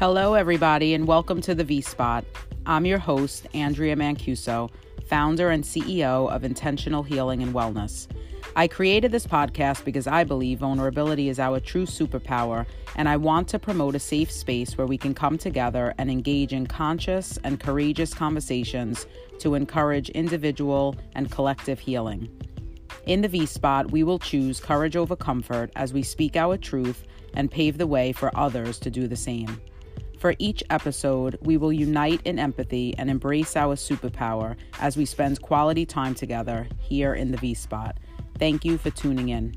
Hello, everybody, and welcome to the V Spot. I'm your host, Andrea Mancuso, founder and CEO of Intentional Healing and Wellness. I created this podcast because I believe vulnerability is our true superpower, and I want to promote a safe space where we can come together and engage in conscious and courageous conversations to encourage individual and collective healing. In the V Spot, we will choose courage over comfort as we speak our truth and pave the way for others to do the same. For each episode, we will unite in empathy and embrace our superpower as we spend quality time together here in the V Spot. Thank you for tuning in.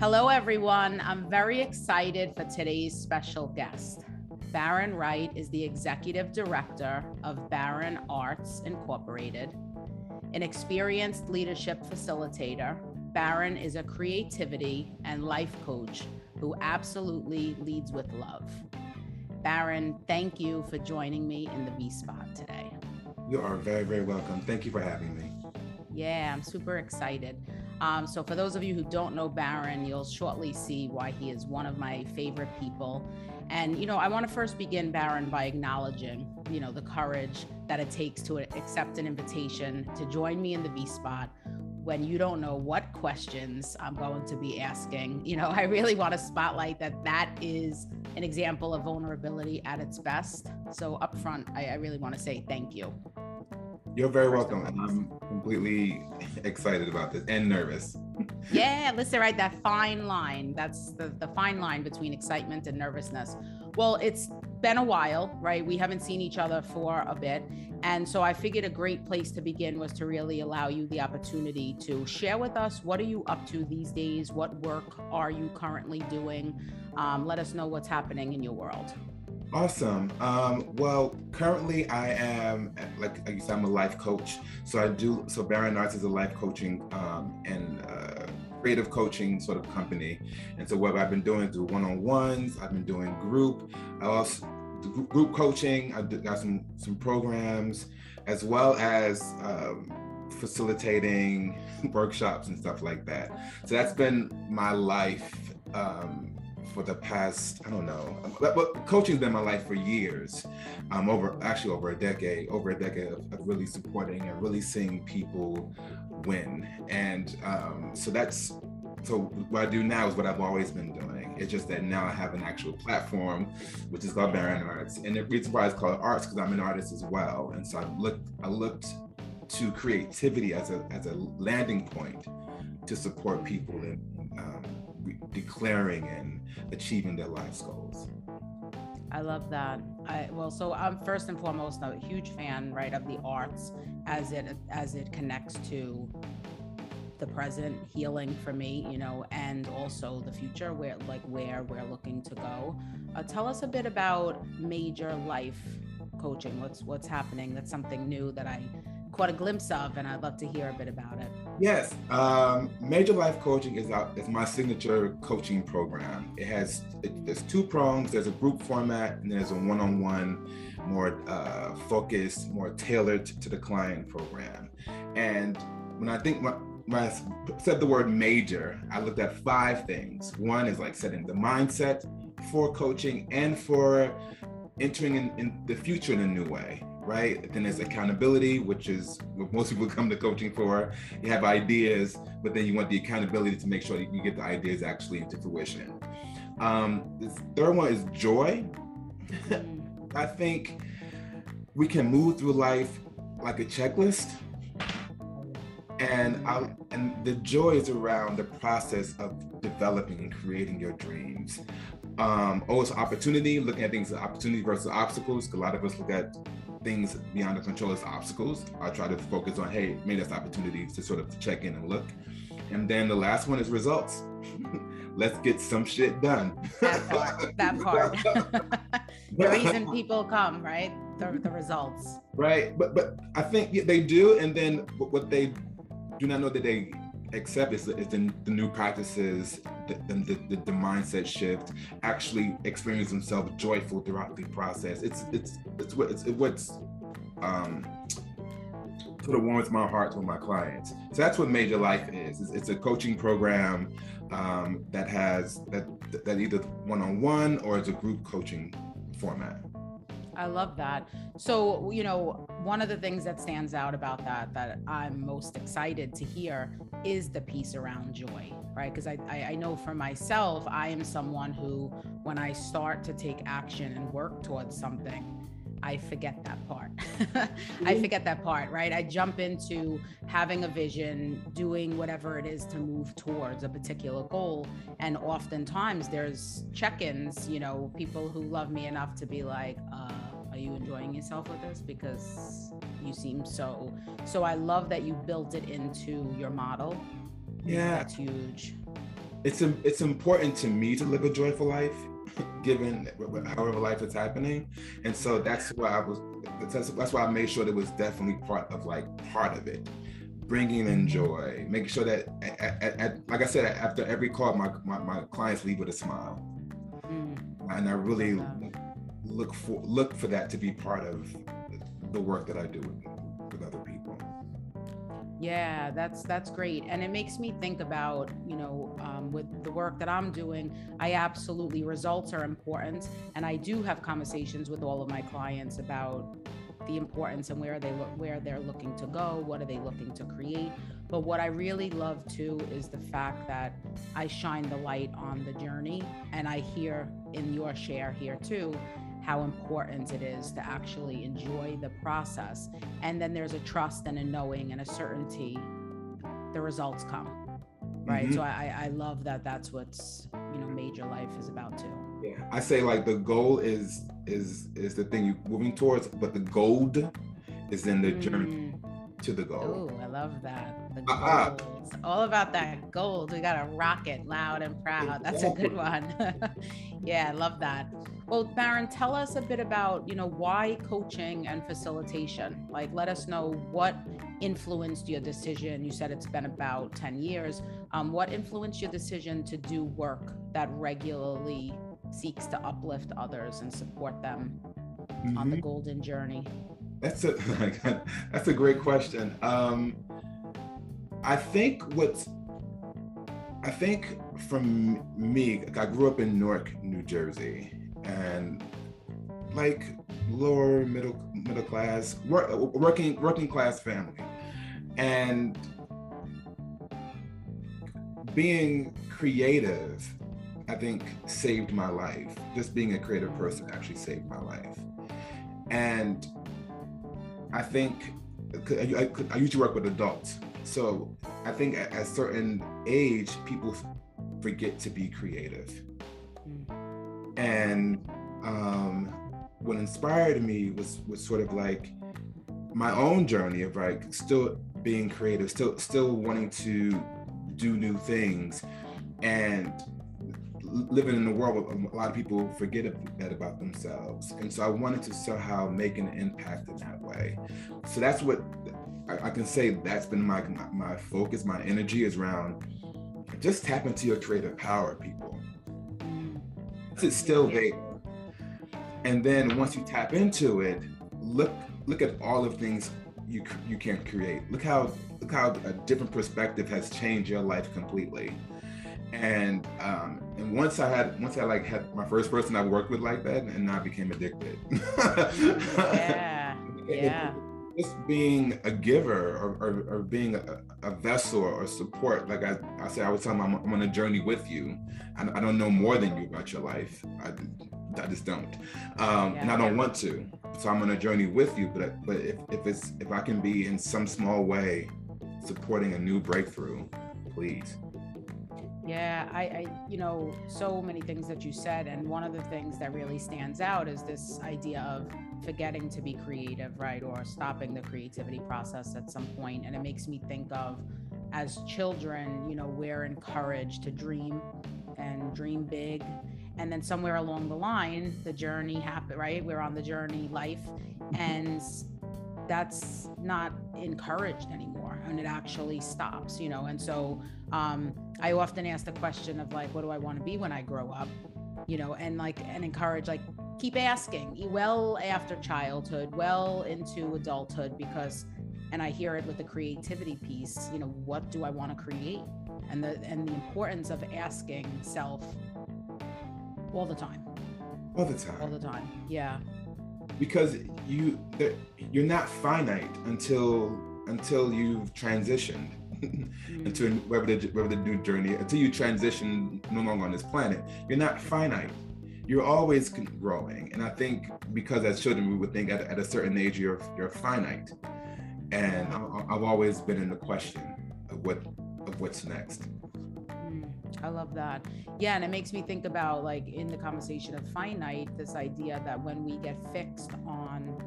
Hello, everyone. I'm very excited for today's special guest. Baron Wright is the executive director of Baron Arts Incorporated an experienced leadership facilitator, Baron is a creativity and life coach who absolutely leads with love. Baron, thank you for joining me in the V Spot today. You are very, very welcome. Thank you for having me. Yeah, I'm super excited. Um, so, for those of you who don't know Baron, you'll shortly see why he is one of my favorite people. And, you know, I want to first begin, Baron, by acknowledging, you know, the courage that it takes to accept an invitation to join me in the V spot when you don't know what questions I'm going to be asking. You know, I really want to spotlight that that is an example of vulnerability at its best. So, up front, I, I really want to say thank you. You're very welcome. I'm completely excited about this and nervous. yeah, listen, right? That fine line. That's the, the fine line between excitement and nervousness. Well, it's been a while, right? We haven't seen each other for a bit. And so I figured a great place to begin was to really allow you the opportunity to share with us what are you up to these days? What work are you currently doing? Um, let us know what's happening in your world. Awesome. Um, well, currently I am, like, you said, I'm a life coach. So I do, so Baron Arts is a life coaching um, and uh, creative coaching sort of company. And so what I've been doing through one-on-ones, I've been doing group, I also group coaching, I've got some, some programs, as well as um, facilitating workshops and stuff like that. So that's been my life um, for the past, I don't know, but, but coaching's been my life for years, um, over actually over a decade, over a decade of, of really supporting and really seeing people win. And um, so that's, so what I do now is what I've always been doing. It's just that now I have an actual platform, which is called Baron Arts. And the reason why it's called Arts, because I'm an artist as well. And so I looked, I looked to creativity as a, as a landing point to support people in um, declaring and achieving their life's goals. I love that. I well, so I'm first and foremost a huge fan, right, of the arts as it as it connects to the present healing for me, you know, and also the future, where like where we're looking to go. Uh, tell us a bit about major life coaching. What's what's happening? That's something new that I caught a glimpse of, and I'd love to hear a bit about it. Yes, um, Major Life Coaching is out, is my signature coaching program. It has it, there's two prongs. There's a group format, and there's a one-on-one, more uh, focused, more tailored to the client program. And when I think when I said the word major, I looked at five things. One is like setting the mindset for coaching and for entering in, in the future in a new way right? Then there's accountability, which is what most people come to coaching for. You have ideas, but then you want the accountability to make sure that you get the ideas actually into fruition. Um, the third one is joy. I think we can move through life like a checklist. And I, and the joy is around the process of developing and creating your dreams. Um, always opportunity, looking at things as opportunity versus obstacles. A lot of us look at things beyond the control as obstacles. I try to focus on, hey, maybe that's opportunities to sort of check in and look. And then the last one is results. Let's get some shit done. That part. That part. the reason people come, right? The, the results. Right. But but I think they do. And then what they do not know that they accept is, is the, the, new practices, the, the, the, the, mindset shift, actually experience themselves joyful throughout the process. It's it's it's what it's, what's um, sort of warms my heart with my clients. So that's what Major Life is. It's, it's a coaching program um, that has that that either one-on-one or it's a group coaching format. I love that. So, you know, one of the things that stands out about that that I'm most excited to hear is the piece around joy, right? Because I, I, I know for myself, I am someone who, when I start to take action and work towards something, I forget that part. I forget that part, right? I jump into having a vision, doing whatever it is to move towards a particular goal. And oftentimes there's check ins, you know, people who love me enough to be like, uh, are you enjoying yourself with this? Because you seem so. So I love that you built it into your model. Yeah. That's huge. It's, it's important to me to live a joyful life given however life is happening. And so that's why I was, that's, that's why I made sure that was definitely part of like part of it. Bringing in joy, making sure that, at, at, at, like I said, after every call, my, my, my clients leave with a smile. Mm. And I really look for look for that to be part of the work that I do Yeah, that's that's great, and it makes me think about you know um, with the work that I'm doing. I absolutely results are important, and I do have conversations with all of my clients about the importance and where they look where they're looking to go, what are they looking to create. But what I really love too is the fact that I shine the light on the journey, and I hear in your share here too how important it is to actually enjoy the process. And then there's a trust and a knowing and a certainty the results come. Right. Mm-hmm. So I, I love that that's what's, you know, major life is about too. Yeah. I say like the goal is is is the thing you're moving towards, but the gold is in the mm. journey to the goal. Oh, I love that. The. It's all about that gold. We got to rock it loud and proud. That's a good one. yeah, I love that. Well, Baron, tell us a bit about, you know, why coaching and facilitation? Like, let us know what influenced your decision. You said it's been about 10 years. Um, what influenced your decision to do work that regularly seeks to uplift others and support them mm-hmm. on the mm-hmm. golden journey? That's a that's a great question. Um, I think what's I think from me, I grew up in Newark, New Jersey, and like lower middle middle class work, working working class family. And being creative i think saved my life. Just being a creative person actually saved my life. And i think i, I, I used to work with adults. So i think at a certain age people forget to be creative. And um, what inspired me was was sort of like my own journey of like still being creative, still still wanting to do new things, and living in a world where a lot of people forget that about themselves. And so I wanted to somehow make an impact in that way. So that's what I, I can say. That's been my, my my focus. My energy is around just tap into your creative power, people it's still there. And then once you tap into it, look look at all of things you you can create. Look how look how a different perspective has changed your life completely. And um, and once I had once I like had my first person I worked with like that, and I became addicted. yeah, yeah just being a giver or, or, or being a, a, vessel or support. Like I, I said, I was telling them I'm, I'm on a journey with you. I, I, don't know more than you about your life. I, I just don't, um, yeah, and I don't yeah. want to. So I'm on a journey with you. But but if, if it's if I can be in some small way supporting a new breakthrough, please. Yeah, I, I, you know, so many things that you said. And one of the things that really stands out is this idea of forgetting to be creative, right? Or stopping the creativity process at some point. And it makes me think of as children, you know, we're encouraged to dream and dream big. And then somewhere along the line, the journey happened, right? We're on the journey life. Mm-hmm. And that's not encouraged anymore and it actually stops you know and so um, i often ask the question of like what do i want to be when i grow up you know and like and encourage like keep asking well after childhood well into adulthood because and I hear it with the creativity piece, you know, what do I want to create? And the and the importance of asking self all the time. All the time. All the time. Yeah. Because you you're not finite until until you've transitioned into whatever the, whatever the new journey until you transition no longer on this planet. You're not finite you're always growing. And I think because as children, we would think at, at a certain age, you're, you're finite. And I've always been in the question of what, of what's next. I love that. Yeah, and it makes me think about like in the conversation of finite, this idea that when we get fixed on,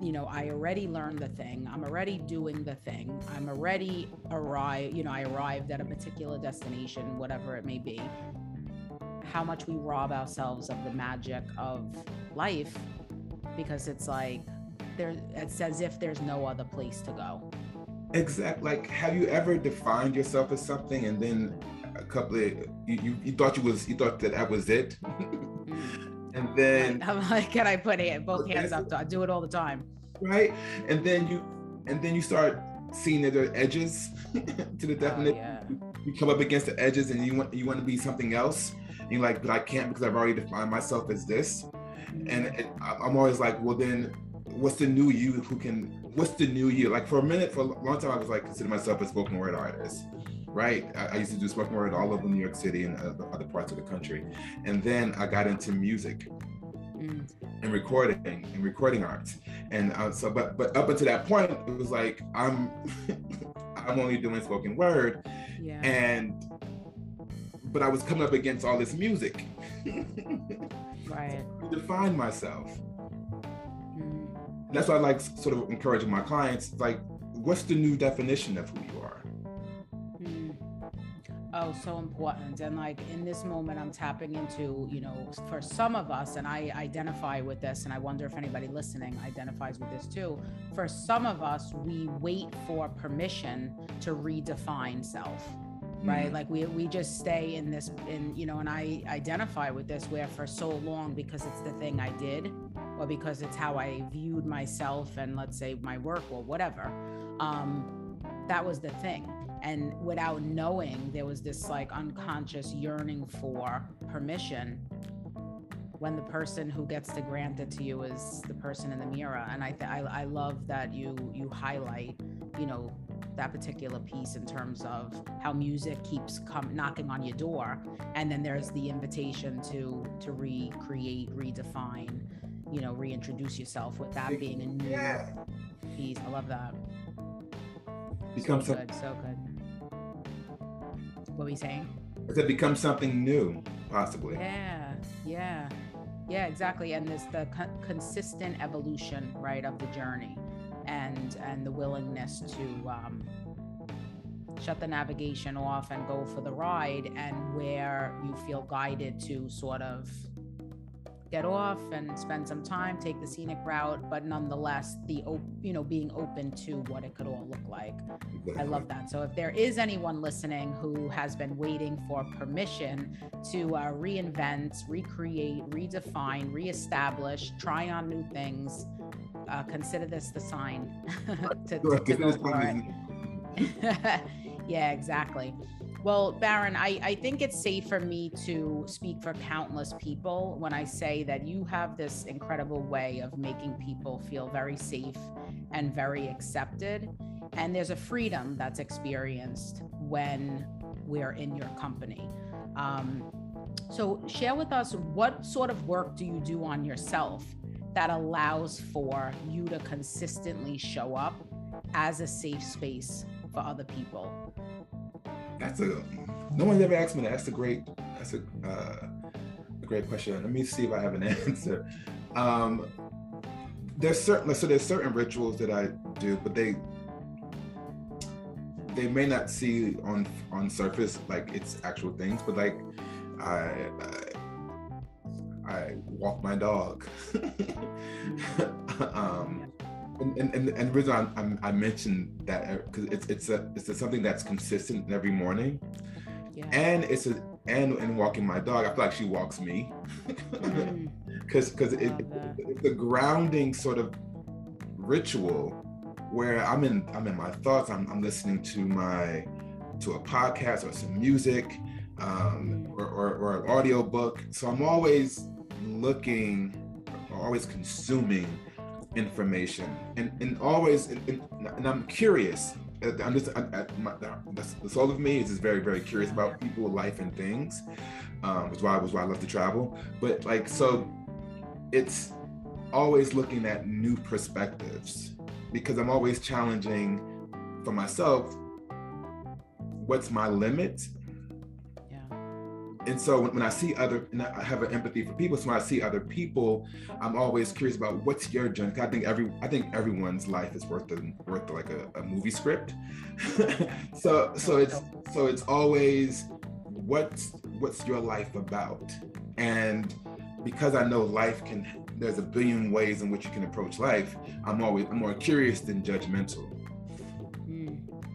you know, I already learned the thing, I'm already doing the thing, I'm already arrived, you know, I arrived at a particular destination, whatever it may be how much we rob ourselves of the magic of life because it's like there it's as if there's no other place to go exactly like have you ever defined yourself as something and then a couple of you, you, thought you was you thought that that was it? And then i'm like can i put it both hands up i do it all the time? Right? And then you and then you start seeing that there are edges to the oh, definition. oh, yeah. you come up against the edges and you want you want to be something else. You're like, but I can't because I've already defined myself as this. Mm-hmm. And it, I'm always like, well, then what's the new you who can, what's the new you? Like for a minute, for a long time, I was like, consider myself a spoken word artist right? I, I, used to do spoken word all over New York City and uh, other parts of the country. And then I got into music mm. and recording and recording arts. And uh, so, but but up until that point, it was like I'm I'm only doing spoken word, yeah. and but I was coming up against all this music. right. To define myself. Mm. That's why I like sort of encouraging my clients, like, what's the new definition of who you are? Oh, so important. And like in this moment, I'm tapping into, you know, for some of us, and I identify with this, and I wonder if anybody listening identifies with this too. For some of us, we wait for permission to redefine self right mm-hmm. like we we just stay in this in you know and i identify with this where for so long because it's the thing i did or because it's how i viewed myself and let's say my work or whatever um that was the thing and without knowing there was this like unconscious yearning for permission when the person who gets to grant it to you is the person in the mirror. And i th- I, I love that you you highlight you know that particular piece in terms of how music keeps come knocking on your door. And then there's the invitation to to recreate redefine you know reintroduce yourself with that being a new yeah. piece. I love that. Become so good so good what were you saying. It becomes something new possibly. Yeah yeah. Yeah exactly and there's the co- consistent evolution right of the journey and and the willingness to um, shut the navigation off and go for the ride and where you feel guided to sort of get off and spend some time take the scenic route but nonetheless the you know being open to what it could all look like i love that so if there is anyone listening who has been waiting for permission to uh, reinvent recreate redefine reestablish try on new things uh, consider this the sign to, to, to go for it. yeah, exactly. Well, Baron, I, I think it's safe for me to speak for countless people when I say that you have this incredible way of making people feel very safe and very accepted. And there's a freedom that's experienced when we're in your company. Um, so, share with us what sort of work do you do on yourself that allows for you to consistently show up as a safe space for other people? That's a no one's ever asked me that. That's a great that's a uh, a great question. Let me see if I have an answer. Um, there's certain so there's certain rituals that I do, but they they may not see on on surface like it's actual things, but like I, I I walk my dog. um, and, and, and the reason I, I, mentioned that because uh, it's it's a it's a, something that's consistent every morning, yeah. and it's a and in walking my dog, I feel like she walks me, because mm. because it, it, it's a grounding sort of ritual where I'm in I'm in my thoughts. I'm, I'm listening to my to a podcast or some music um, or, or, or an audio book. So I'm always looking, always consuming information, and and always and, and I'm curious. I'm just I, I, my, the soul of me is just very very curious about people, life, and things. Um, which why was why I love to travel. But like so, it's always looking at new perspectives because I'm always challenging for myself what's my limit and so when, when, i see other and i have an empathy for people so when i see other people i'm always curious about what's your journey i think every i think everyone's life is worth a, worth like a, a movie script so so it's so it's always what's what's your life about and because i know life can there's a billion ways in which you can approach life i'm always i'm more curious than judgmental.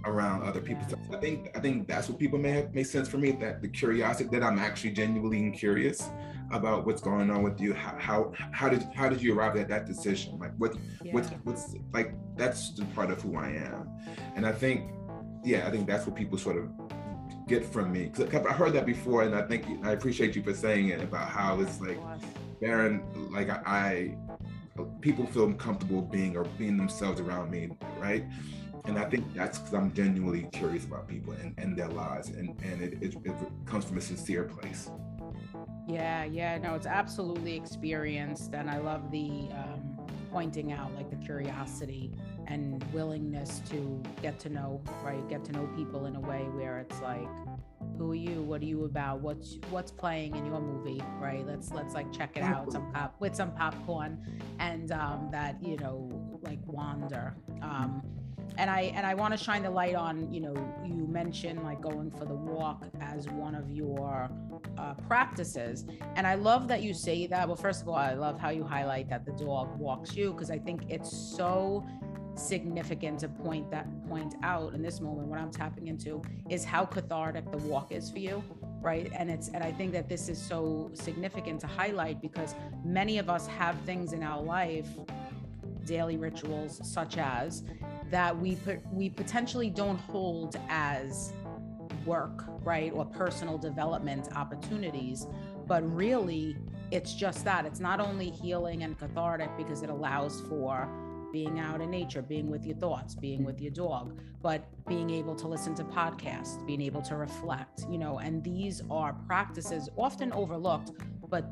Around other people so i think i think that's what people may have made sense for me that the curiosity that i'm actually genuinely curious about what's going on with you. How how, how did how did you arrive at that decision? Like what yeah. what's what's like that's the part of who i am. And i think yeah i think that's what people sort of get from me. Because i heard that before and i think i appreciate you for saying it about how it's like Baron, like I, I, people feel comfortable being or being themselves around me, right? And I think that's because I'm genuinely curious about people and, and their lives, and and it, it, it comes from a sincere place. Yeah, yeah, no, it's absolutely experienced, and I love the um, pointing out like the curiosity and willingness to get to know, right? Get to know people in a way where it's like who are you? What are you about? What's what's playing in your movie? Right? Let's let's like check it out some pop with some popcorn and um that you know like wander. Um and i and i want to shine the light on you know you mentioned like going for the walk as one of your uh, practices. And i love that you say that. Well first of all i love how you highlight that the dog walks you because i think it's so significant to point that point out in this moment what i'm tapping into is how cathartic the walk is for you right? And it's and i think that this is so significant to highlight because many of us have things in our life daily rituals such as that we put we potentially don't hold as work right or personal development opportunities but really it's just that it's not only healing and cathartic because it allows for being out in nature, being with your thoughts, being with your dog, but being able to listen to podcasts, being able to reflect, you know, and these are practices often overlooked, but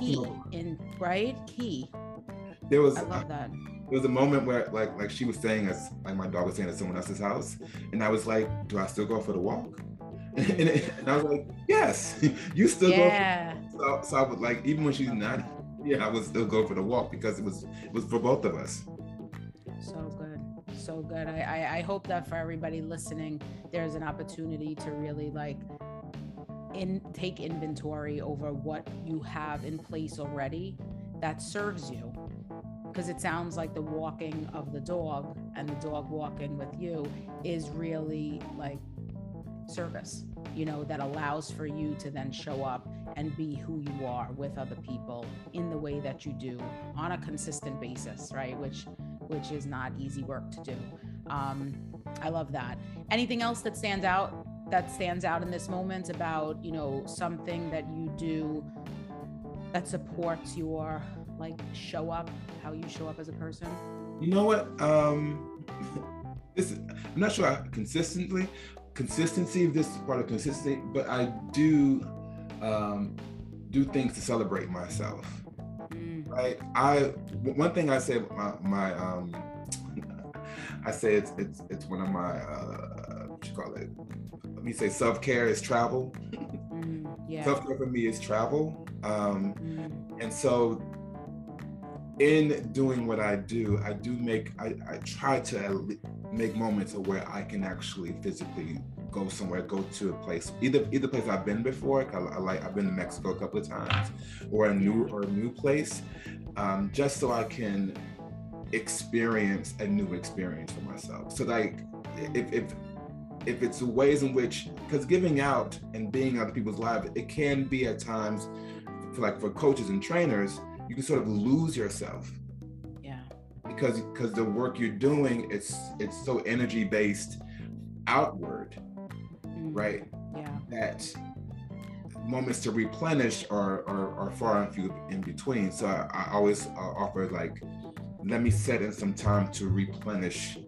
key in right key. There was I love that. There was a moment where like like she was saying as like my dog was saying at someone else's house, and I was like, do I still go for the walk? and, and, I was like, yes, you still yeah. go. So, so I would like even when she's not, yeah, I would still go for the walk because it was it was for both of us so good so good I, I, I hope that for everybody listening there's an opportunity to really like in take inventory over what you have in place already that serves you because it sounds like the walking of the dog and the dog walking with you is really like service you know that allows for you to then show up and be who you are with other people in the way that you do on a consistent basis right which which is not easy work to do. Um, I love that. Anything else that stands out that stands out in this moment about you know something that you do that supports your like show up, how you show up as a person? You know what? Um, this is, I'm not sure I, consistently consistency. If this is part of consistency, but I do um, do things to celebrate myself right? I one thing I say my, my um I say it's it's it's one of my uh what you call it? Let me say self care is travel. Mm, yeah. Self care for me is travel. Um, mm. and so in doing what I do, I do make I, I try to make moments of where I can actually physically go somewhere, go to a place, either either place I've been before. I, I, like I've been to Mexico a couple of times, or a new or a new place, um, just so I can experience a new experience for myself. So like if if if it's ways in which because giving out and being other people's lives, it can be at times for like for coaches and trainers, you can sort of lose yourself. Yeah. because because the work you're doing it's it's so energy based outward mm. right? Yeah. That moments to replenish are are, are far and few in between. So i, I always uh, offer like let me set in some time to replenish.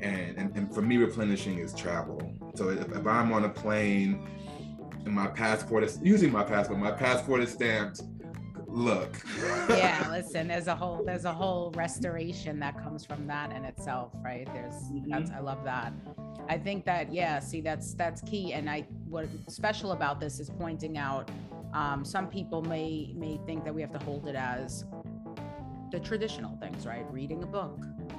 And, and, and for me replenishing is travel. So if, if i'm on a plane and my passport is using my passport my passport is stamped look yeah listen there's a whole there's a whole restoration that comes from that in itself right there's mm-hmm. that's i love that i think that yeah see that's that's key and i what's special about this is pointing out um, some people may may think that we have to hold it as the traditional things right reading a book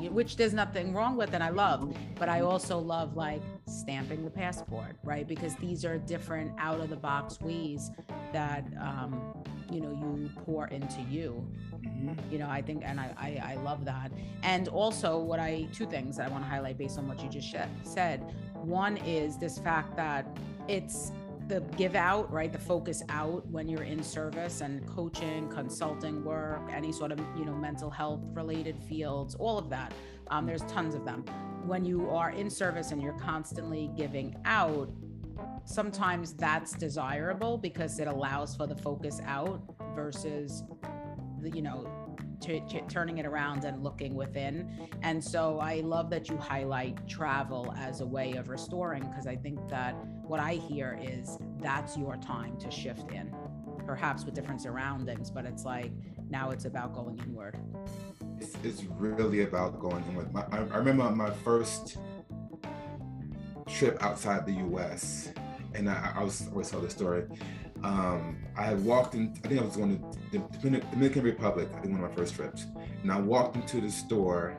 which there's nothing wrong with and I love. But I also love like stamping the passport, right? Because these are different out of the box ways that um, you know you pour into you. Mm-hmm. You know, I think, and I, I I love that. And also, what I two things that I want to highlight based on what you just said. One is this fact that it's the give out, right? The focus out when you're in service and coaching, consulting work, any sort of, you know, mental health related fields, all of that. Um, there's tons of them. When you are in service and you're constantly giving out, sometimes that's desirable because it allows for the focus out versus the, you know, T- t- turning it around and looking within. And so I love that you highlight travel as a way of restoring because I think that what I hear is that's your time to shift in, perhaps with different surroundings, but it's like now it's about going inward. It's, it's really about going inward. My, I, I remember my first trip outside the US, and I, I was always tell this story um, I had walked in, I think I was going to the Dominican Republic, I think one of my first trips. And I walked into the store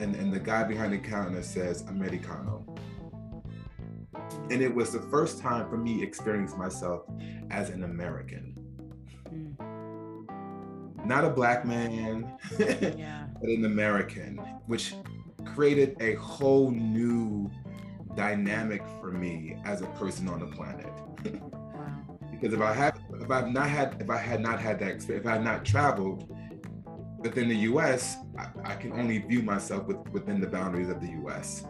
and, and the guy behind the counter says, Americano. And it was the first time for me experiencing myself as an American. Mm. Not a black man, yeah. but an American, which created a whole new dynamic for me as a person on the planet. because if I have, if I've not had if I had not had that experience, if I had not traveled within the U.S., I, I can only view myself with, within the boundaries of the U.S.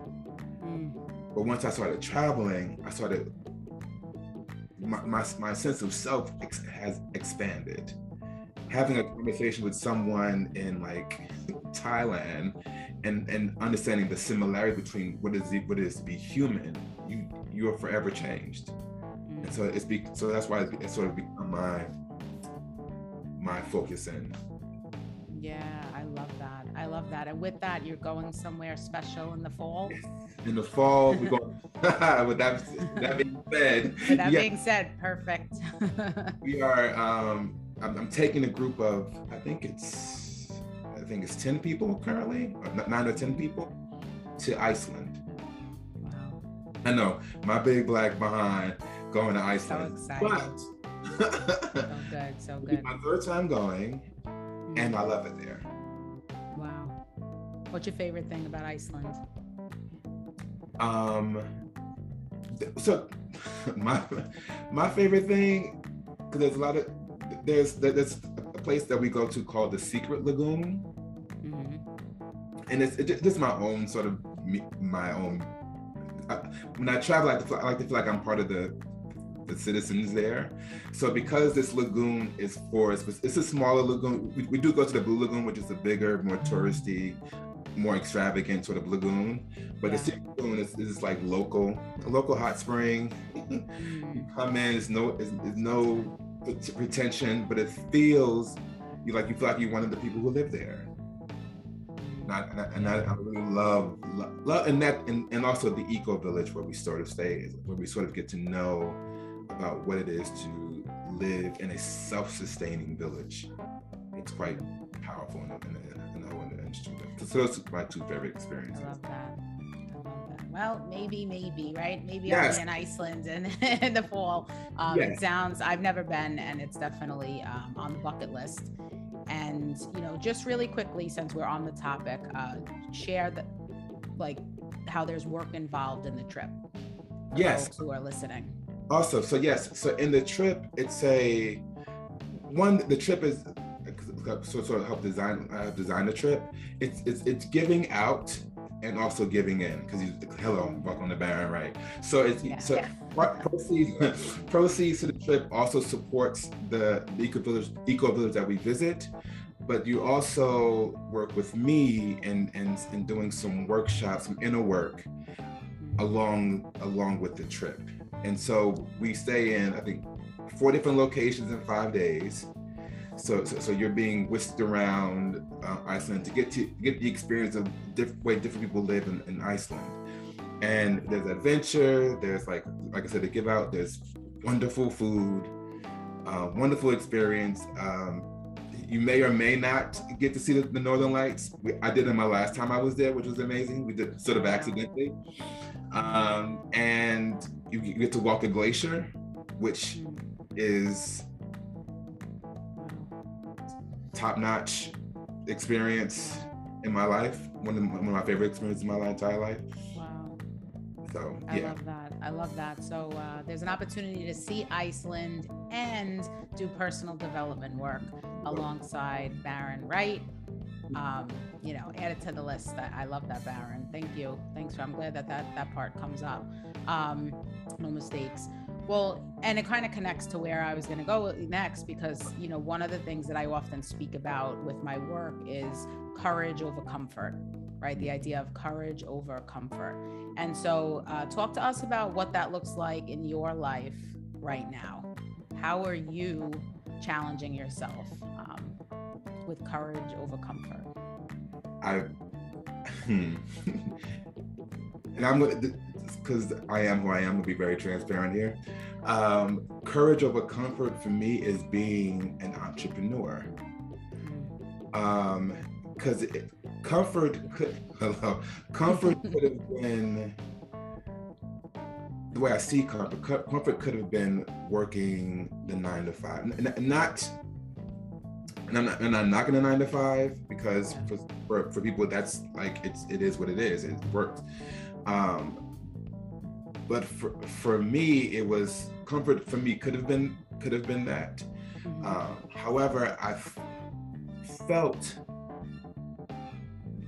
Mm. But once I started traveling, I started my, my, my sense of self ex- has expanded. Having a conversation with someone in like Thailand and and understanding the similarity between what is it, what it is to be human, you you are forever changed. And so it's be so that's why it's, sort of become my my focus in. Yeah i love that. I love that. And with that you're going somewhere special in the fall? In the fall we go with that that being said with that yeah, being said perfect. We are um I'm, I'm, taking a group of i think it's think it's 10 people currently nine or 10 people to iceland wow i know my big black behind going to Iceland. So but so good, so good. my third time going, mm-hmm. and I love it there. Wow. What's your favorite thing about Iceland? Um. So, my my favorite thing, because there's a lot of there's there's a place that we go to called the Secret Lagoon. And it's it, this is my own sort of me, my own. I, when I travel, I like, to, I like to feel like I'm part of the the citizens there. So because this lagoon is for it's a smaller lagoon. We, we do go to the Blue Lagoon, which is a bigger, more touristy, more extravagant sort of lagoon. But yeah. the Secret Lagoon is, is like local, a local hot spring. you mm. come in, it's no, it's, it's no pretension, but it feels you like you feel like you're one of the people who live there. And I, and I, I really love, love, and that, and, and also the eco village where we sort of stay, where we sort of get to know about what it is to live in a self-sustaining village. It's quite powerful in, in, in, in a whole industry. So those are my two favorite experiences. I love that. I love that. Well, maybe, maybe, right? Maybe yes. I'll be in Iceland in, in the fall. Um, yes. It sounds, I've never been, and it's definitely um, on the bucket list. And, you know, just really quickly, since we're on the topic, uh, share the, like, how there's work involved in the trip. yes. who are listening. Awesome. So yes, so in the trip, it's a one. The trip is sort of help design uh, design the trip. It's it's it's giving out and also giving in because you hello welcome to Baron right? So it's yeah, so yeah. proceeds proceeds to the trip also supports the, the eco village eco village that we visit but you also work with me and and in doing some workshops some inner work mm-hmm. along along with the trip. And so we stay in i think four different locations in five days so, so, so you're being whisked around uh, Iceland to get to get the experience of different way different people live in, in Iceland. And there's adventure. There's like like I said, they give out. There's wonderful food, uh, wonderful experience. Um, you may or may not get to see the, the Northern Lights. We, I did it my last time I was there, which was amazing. We did sort of accidentally. Um, and you, you get to walk a glacier, which is top notch experience in my life. One of, one of my favorite experiences in my entire life. Wow. So, yeah. I love that. I love that. So, uh, there's an opportunity to see Iceland and do personal development work alongside Baron Wright. Um, you know, add it to the list. That I love that, Baron. Thank you. Thanks. For, I'm glad that that, that part comes up. Um, no mistakes. Well, and it kind of connects to where I was going to go next because, you know, one of the things that I often speak about with my work is courage over comfort, right? The idea of courage over comfort. And so, uh, talk to us about what that looks like in your life right now. How are you challenging yourself um, with courage over comfort? I, hmm. and I'm gonna because I am who I am, to be very transparent here. Um, courage over comfort for me is being an entrepreneur. Because um, comfort could, hello, comfort could have been the way I see comfort. Comfort could have been working the nine to five, not. And I'm not, and I'm knocking the nine to five because for, for, for people that's like it's it is what it is. It works. Um, but for for me it was comfort for me could have been could have been that mm-hmm. uh, however I felt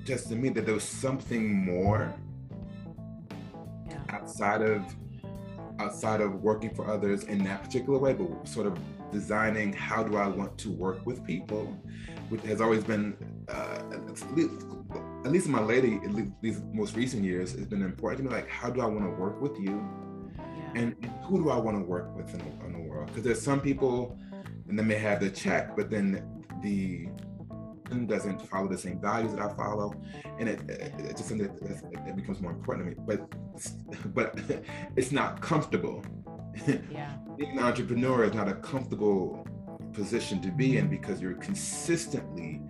just to me that there was something more yeah. outside of outside of working for others in that particular way but sort of designing how do i want to work with people which has always been uh, at least in my lady, at least these most recent years, it's been important to me. Like, how do I want to work with you, yeah. and, who do I want to work with in the, in the world? Because there's some people, and they may have the check, but then the doesn't follow the same values that I follow, and it, it it's just something that, that, becomes more important to me. But but it's not comfortable. Yeah. Being an entrepreneur is not a comfortable position to be in because you're consistently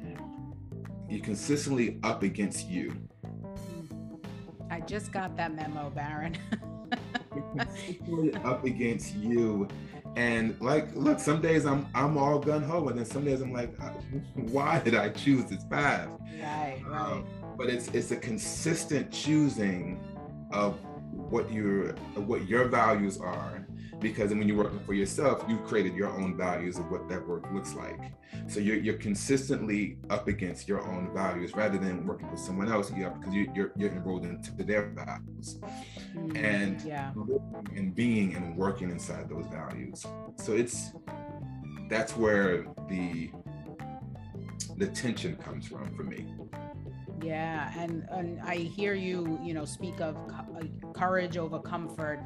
you're consistently up against you. I just got that memo, Baron. up against you. And like, look, some days I'm I'm all gun ho, and then some days I'm like, why did I choose this path? Right, right. Um, but it's it's a consistent choosing of what your what your values are because when you're working for yourself, you've created your own values of what that work looks like. So you're, you're consistently up against your own values rather than working for someone else. Yeah, because you, you're you're enrolled into their values, mm, and yeah. and being and working inside those values. So it's that's where the the tension comes from for me. Yeah, and and I hear you, you know, speak of courage over comfort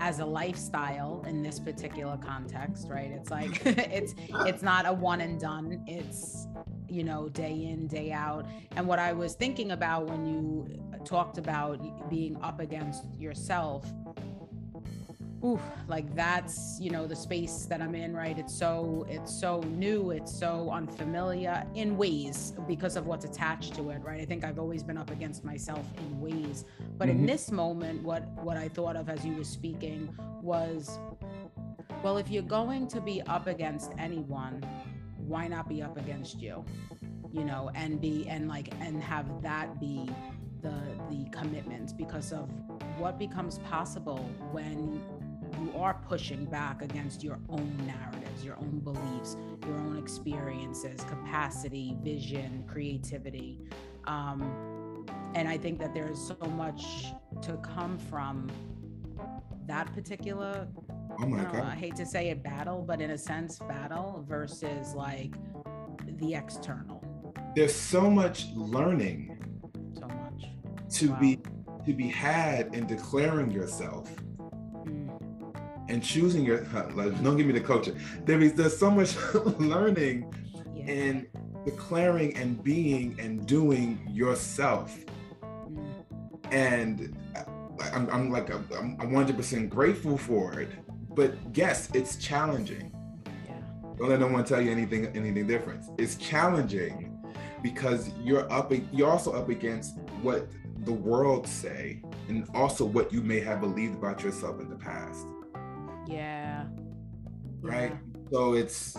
as a lifestyle in this particular context right? It's like it's it's not a one and done. It's you know day in day out. And what i was thinking about when you talked about being up against yourself ooh, like that's you know the space that i'm in right? It's so it's so new it's so unfamiliar in ways because of what's attached to it right? I think i've always been up against myself in ways. But mm-hmm. in this moment what what i thought of as you were speaking was well if you're going to be up against anyone why not be up against you? You know and be and like and have that be the the commitment because of what becomes possible when you are pushing back against your own narratives, your own beliefs, your own experiences, capacity, vision, creativity. Um, and I think that there's so much to come from that particular Oh my know, God. I hate to say it battle, but in a sense, battle versus like the external. There's so much learning So much. to Wow. be to be had in declaring yourself and choosing your like, don't give me the culture. There is there's so much learning yeah. in declaring and being and doing yourself. Mm, And I- I'm, I'm like I'm, I'm 100% grateful for it. But yes, it's challenging. yeah. Don't let no one tell you anything anything different. It's challenging because you're up you're also up against what the world say and also what you may have believed about yourself in the past. Yeah. right? Yeah. So it's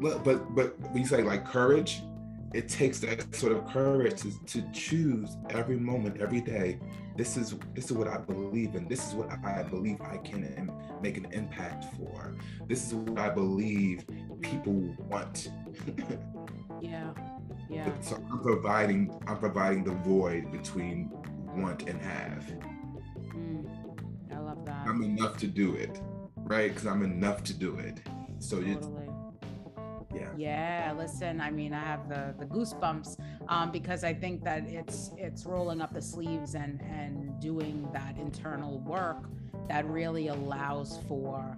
but but but when you say like courage, it takes that sort of courage to, to choose every moment, every day. This is this is what I believe in. This is what I believe I can make an impact for. This is what I believe people want. Yeah. Yeah. so I'm providing I'm providing the void between want and have. I'm enough to do it, right? Because I'm enough to do it. So Totally. yeah. Yeah, listen, I mean, I have the the goosebumps um, because I think that it's it's rolling up the sleeves and and doing that internal work that really allows for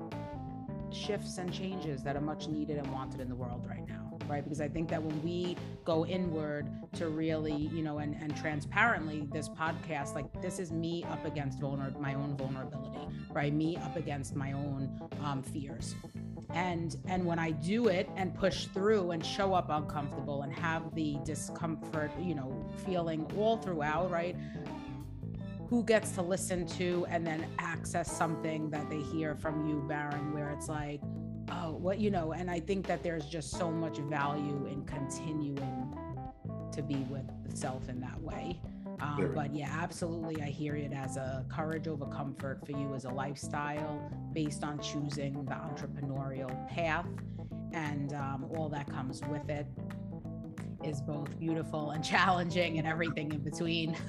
shifts and changes that are much needed and wanted in the world right now, right? Because I think that when we go inward to really, you know, and and transparently, this podcast, like this is me up against vulner my own vulnerability, right? Me up against my own um, fears and and when i do it and push through and show up uncomfortable and have the discomfort you know feeling all throughout right who gets to listen to and then access something that they hear from you baron where it's like oh what you know and i think that there's just so much value in continuing to be with the self in that way. Um, but yeah absolutely i hear it as a courage over comfort for you as a lifestyle based on choosing the entrepreneurial path. And um, all that comes with it is both beautiful and challenging and everything in between.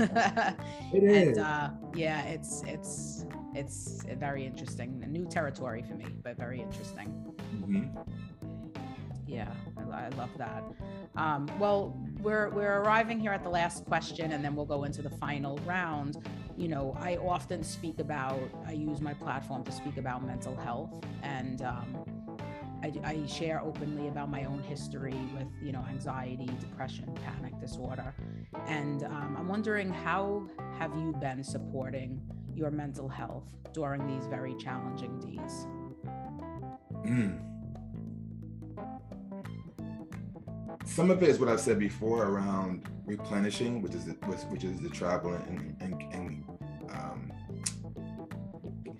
It is. and uh, yeah it's it's it's very interesting a new territory for me but very interesting Mhm. yeah i, I love that. Um, well we're we're arriving here at the last question and then we'll go into the final round. You know i often speak about i use my platform to speak about mental health and um, I, I share openly about my own history with you know anxiety depression panic disorder. And um, i'm wondering how have you been supporting your mental health during these very challenging days Mm. Some of it is what I've said before around replenishing, which is which, which is the travel and and, and um,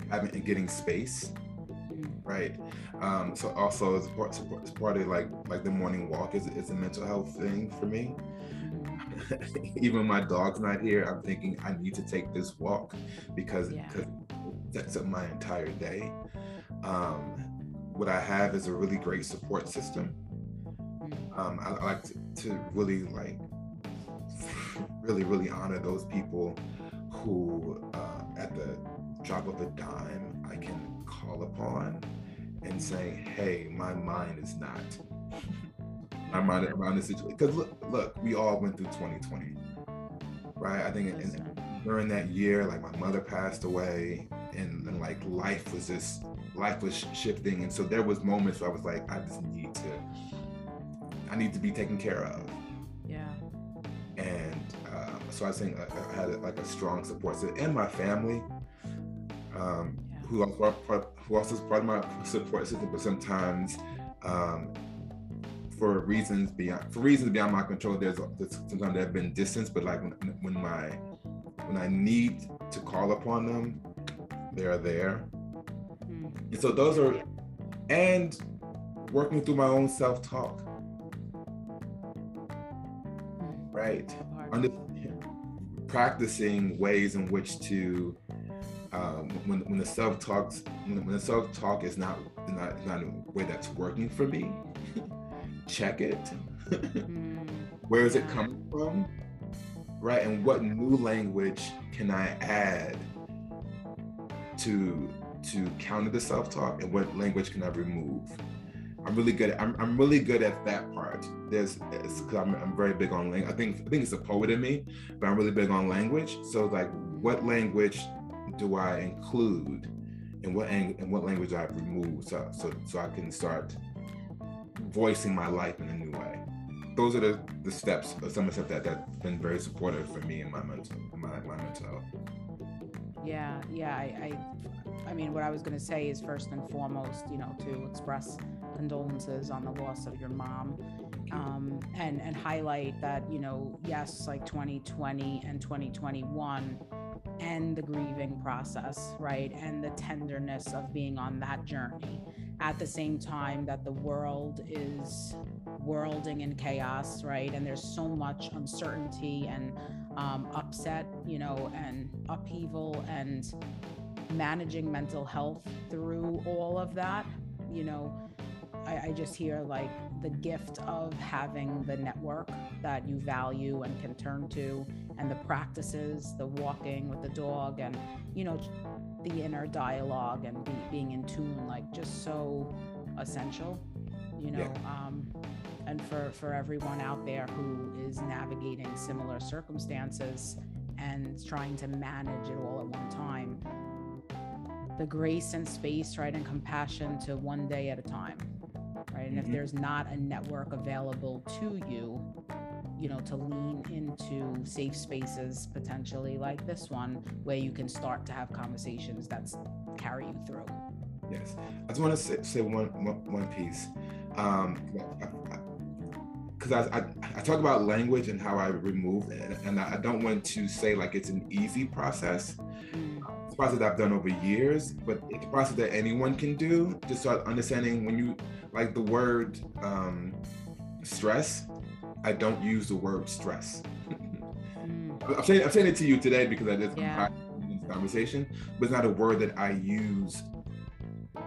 having and getting space, Mm, right? Um, so also it's part, as part of like like the morning walk is is a mental health thing for me. Even my dog's not here. I'm thinking I need to take this walk because Yeah. because it sets up my entire day. Um, what I have is a really great support system. Um, I, I like to, to really like really really honor those people who uh, at the drop of a dime I can call upon and say, hey, my mind is not. my mind around this situation because look, look, we all went through 2020, right? I think in, Listen. during that year, like my mother passed away, and, and like life was just life was shifting, and so there was moments where I was like, I just need to, I need to be taken care of, yeah and uh, so I think I, I had like a strong support system, and my family, um, Yeah. who also part, who also is part of my support system, but sometimes. Um, for reasons beyond for reasons beyond my control, there's, there's sometimes there have been distance, but like when, when my when I need to call upon them, they're there. And so those are, and working through my own self talk, right? Under, practicing ways in which to um, when when the self talks when, when the self talk is not not not a way that's working for me, check it. Where is it coming from? Right, and what new language can I add to to counter the self talk, and what language can I remove? I'm really good. At, I'm, I'm really good at that part. There's because I'm, I'm very big on language. I think I think it's a poet in me, but I'm really big on language. So like, what language do I include, and what and what language I remove, so so so I can start voicing my life in a new way. Those are the, the steps, some of the steps that that's been very supportive for me in my mental my, my mental health. Yeah, yeah. I, I, I mean, what I was going to say is first and foremost, you know, to express condolences on the loss of your mom, um, and and highlight that you know, yes, like 2020 and 2021 and the grieving process, right? And the tenderness of being on that journey at the same time that the world is worlding in chaos, right? And there's so much uncertainty and um, upset, you know, and upheaval and managing mental health through all of that, you know, I, I just hear like the gift of having the network that you value and can turn to and the practices the walking with the dog and you know the inner dialogue and be, being in tune like just so essential you know yeah. um, and for for everyone out there who is navigating similar circumstances and trying to manage it all at one time the grace and space right and compassion to one day at a time right? And mm-hmm. if there's not a network available to you, you know, to lean into safe spaces potentially like this one, where you can start to have conversations that carry you through. Yes, I just want to say, say one, one piece. Um, because I, I, I, talk about language and how I remove it, and I don't want to say like it's an easy process. Mm. It's a process that I've done over years, but it's a process that anyone can do to start understanding when you like the word um, stress. I don't use the word stress. mm. I'm, saying, I'm saying it to you today because I did yeah. conversation, but it's not a word that I use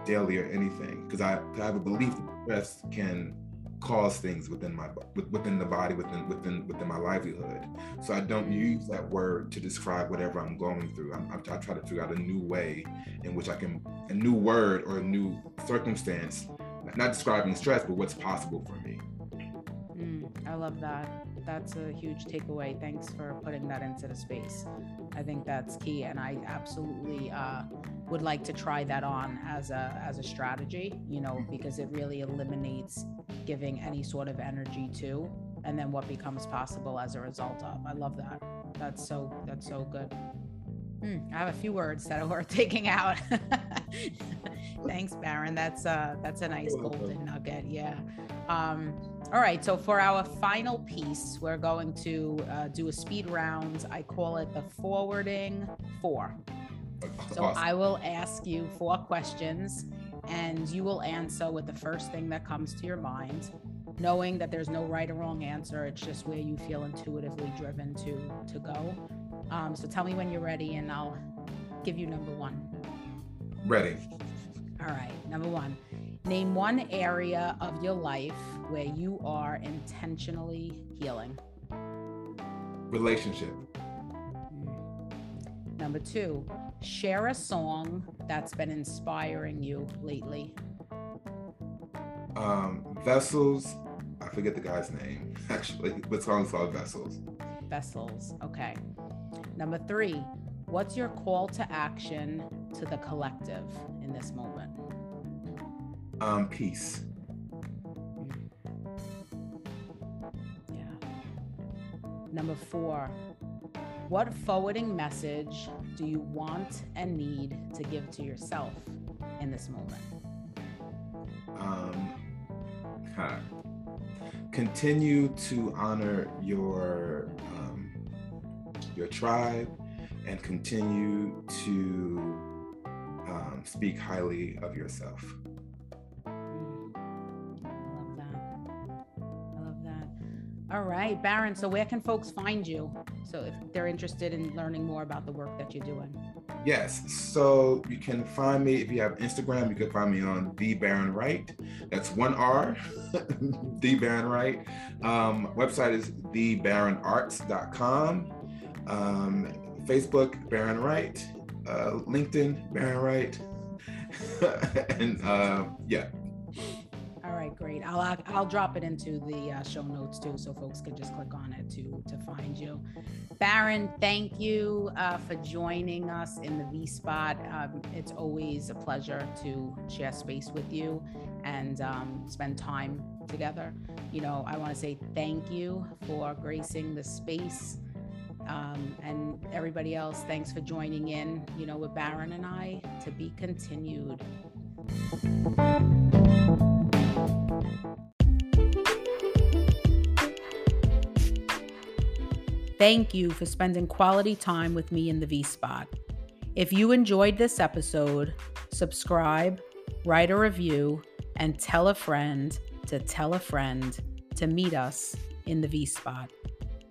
daily or anything because I, I have a belief that stress can cause things within my within the body within within within my livelihood. So i don't use that word to describe whatever i'm going through. I'm, i try to figure out a new way in which i can a new word or a new circumstance not describing stress but what's possible for me. Mm, i love that. That's a huge takeaway. Thanks for putting that into the space. I think that's key and i absolutely uh, would like to try that on as a as a strategy you know because it really eliminates giving any sort of energy to and then what becomes possible as a result of. I love that. That's so that's so good. Hmm, i have a few words that are worth taking out. Thanks baron. That's uh that's a nice golden nugget yeah. Um all right so for our final piece we're going to uh, do a speed round. I call it the forwarding four. So awesome. I will ask you four questions and you will answer with the first thing that comes to your mind, knowing that there's no right or wrong answer. It's just where you feel intuitively driven to to go. Um, so tell me when you're ready and I'll give you number one. Ready. All right. Number one. Name one area of your life where you are intentionally healing. Relationship. Number two, share a song that's been inspiring you lately. Um, Vessels. I forget the guy's name actually. The song's called Vessels. Vessels. Okay. Number three. What's your call to action to the collective in this moment? Um, peace. Yeah. Number four. What forwarding message do you want and need to give to yourself in this moment? Um, huh. Continue to honor your um, your tribe and continue to um, speak highly of yourself. All right, Baron. So, where can folks find you? So, if they're interested in learning more about the work that you're doing. Yes. So you can find me if you have Instagram. You can find me on the Baron Wright. That's one R, the Baron Wright. Um, website is thebaronarts.com. Um, Facebook Baron Wright. Uh, LinkedIn Baron Wright. and uh, yeah, great. I'll I'll drop it into the uh, show notes too, so folks can just click on it to to find you. Baron, thank you uh, for joining us in the V Spot. Um, it's always a pleasure to share space with you and um, spend time together. You know, I want to say thank you for gracing the space. Um, and everybody else, thanks for joining in, you know, with Baron and I to be continued. Thank you for spending quality time with me in the V Spot. If you enjoyed this episode, subscribe, write a review, and tell a friend to tell a friend to meet us in the V Spot.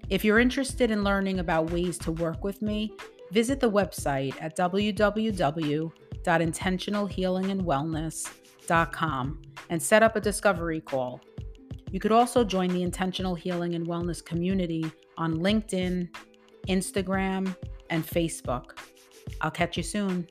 If you're interested in learning about ways to work with me, visit the website at www.intentionalhealingandwellness.com and set up a discovery call. You could also join the Intentional Healing and Wellness community on LinkedIn, Instagram, and Facebook. I'll catch you soon.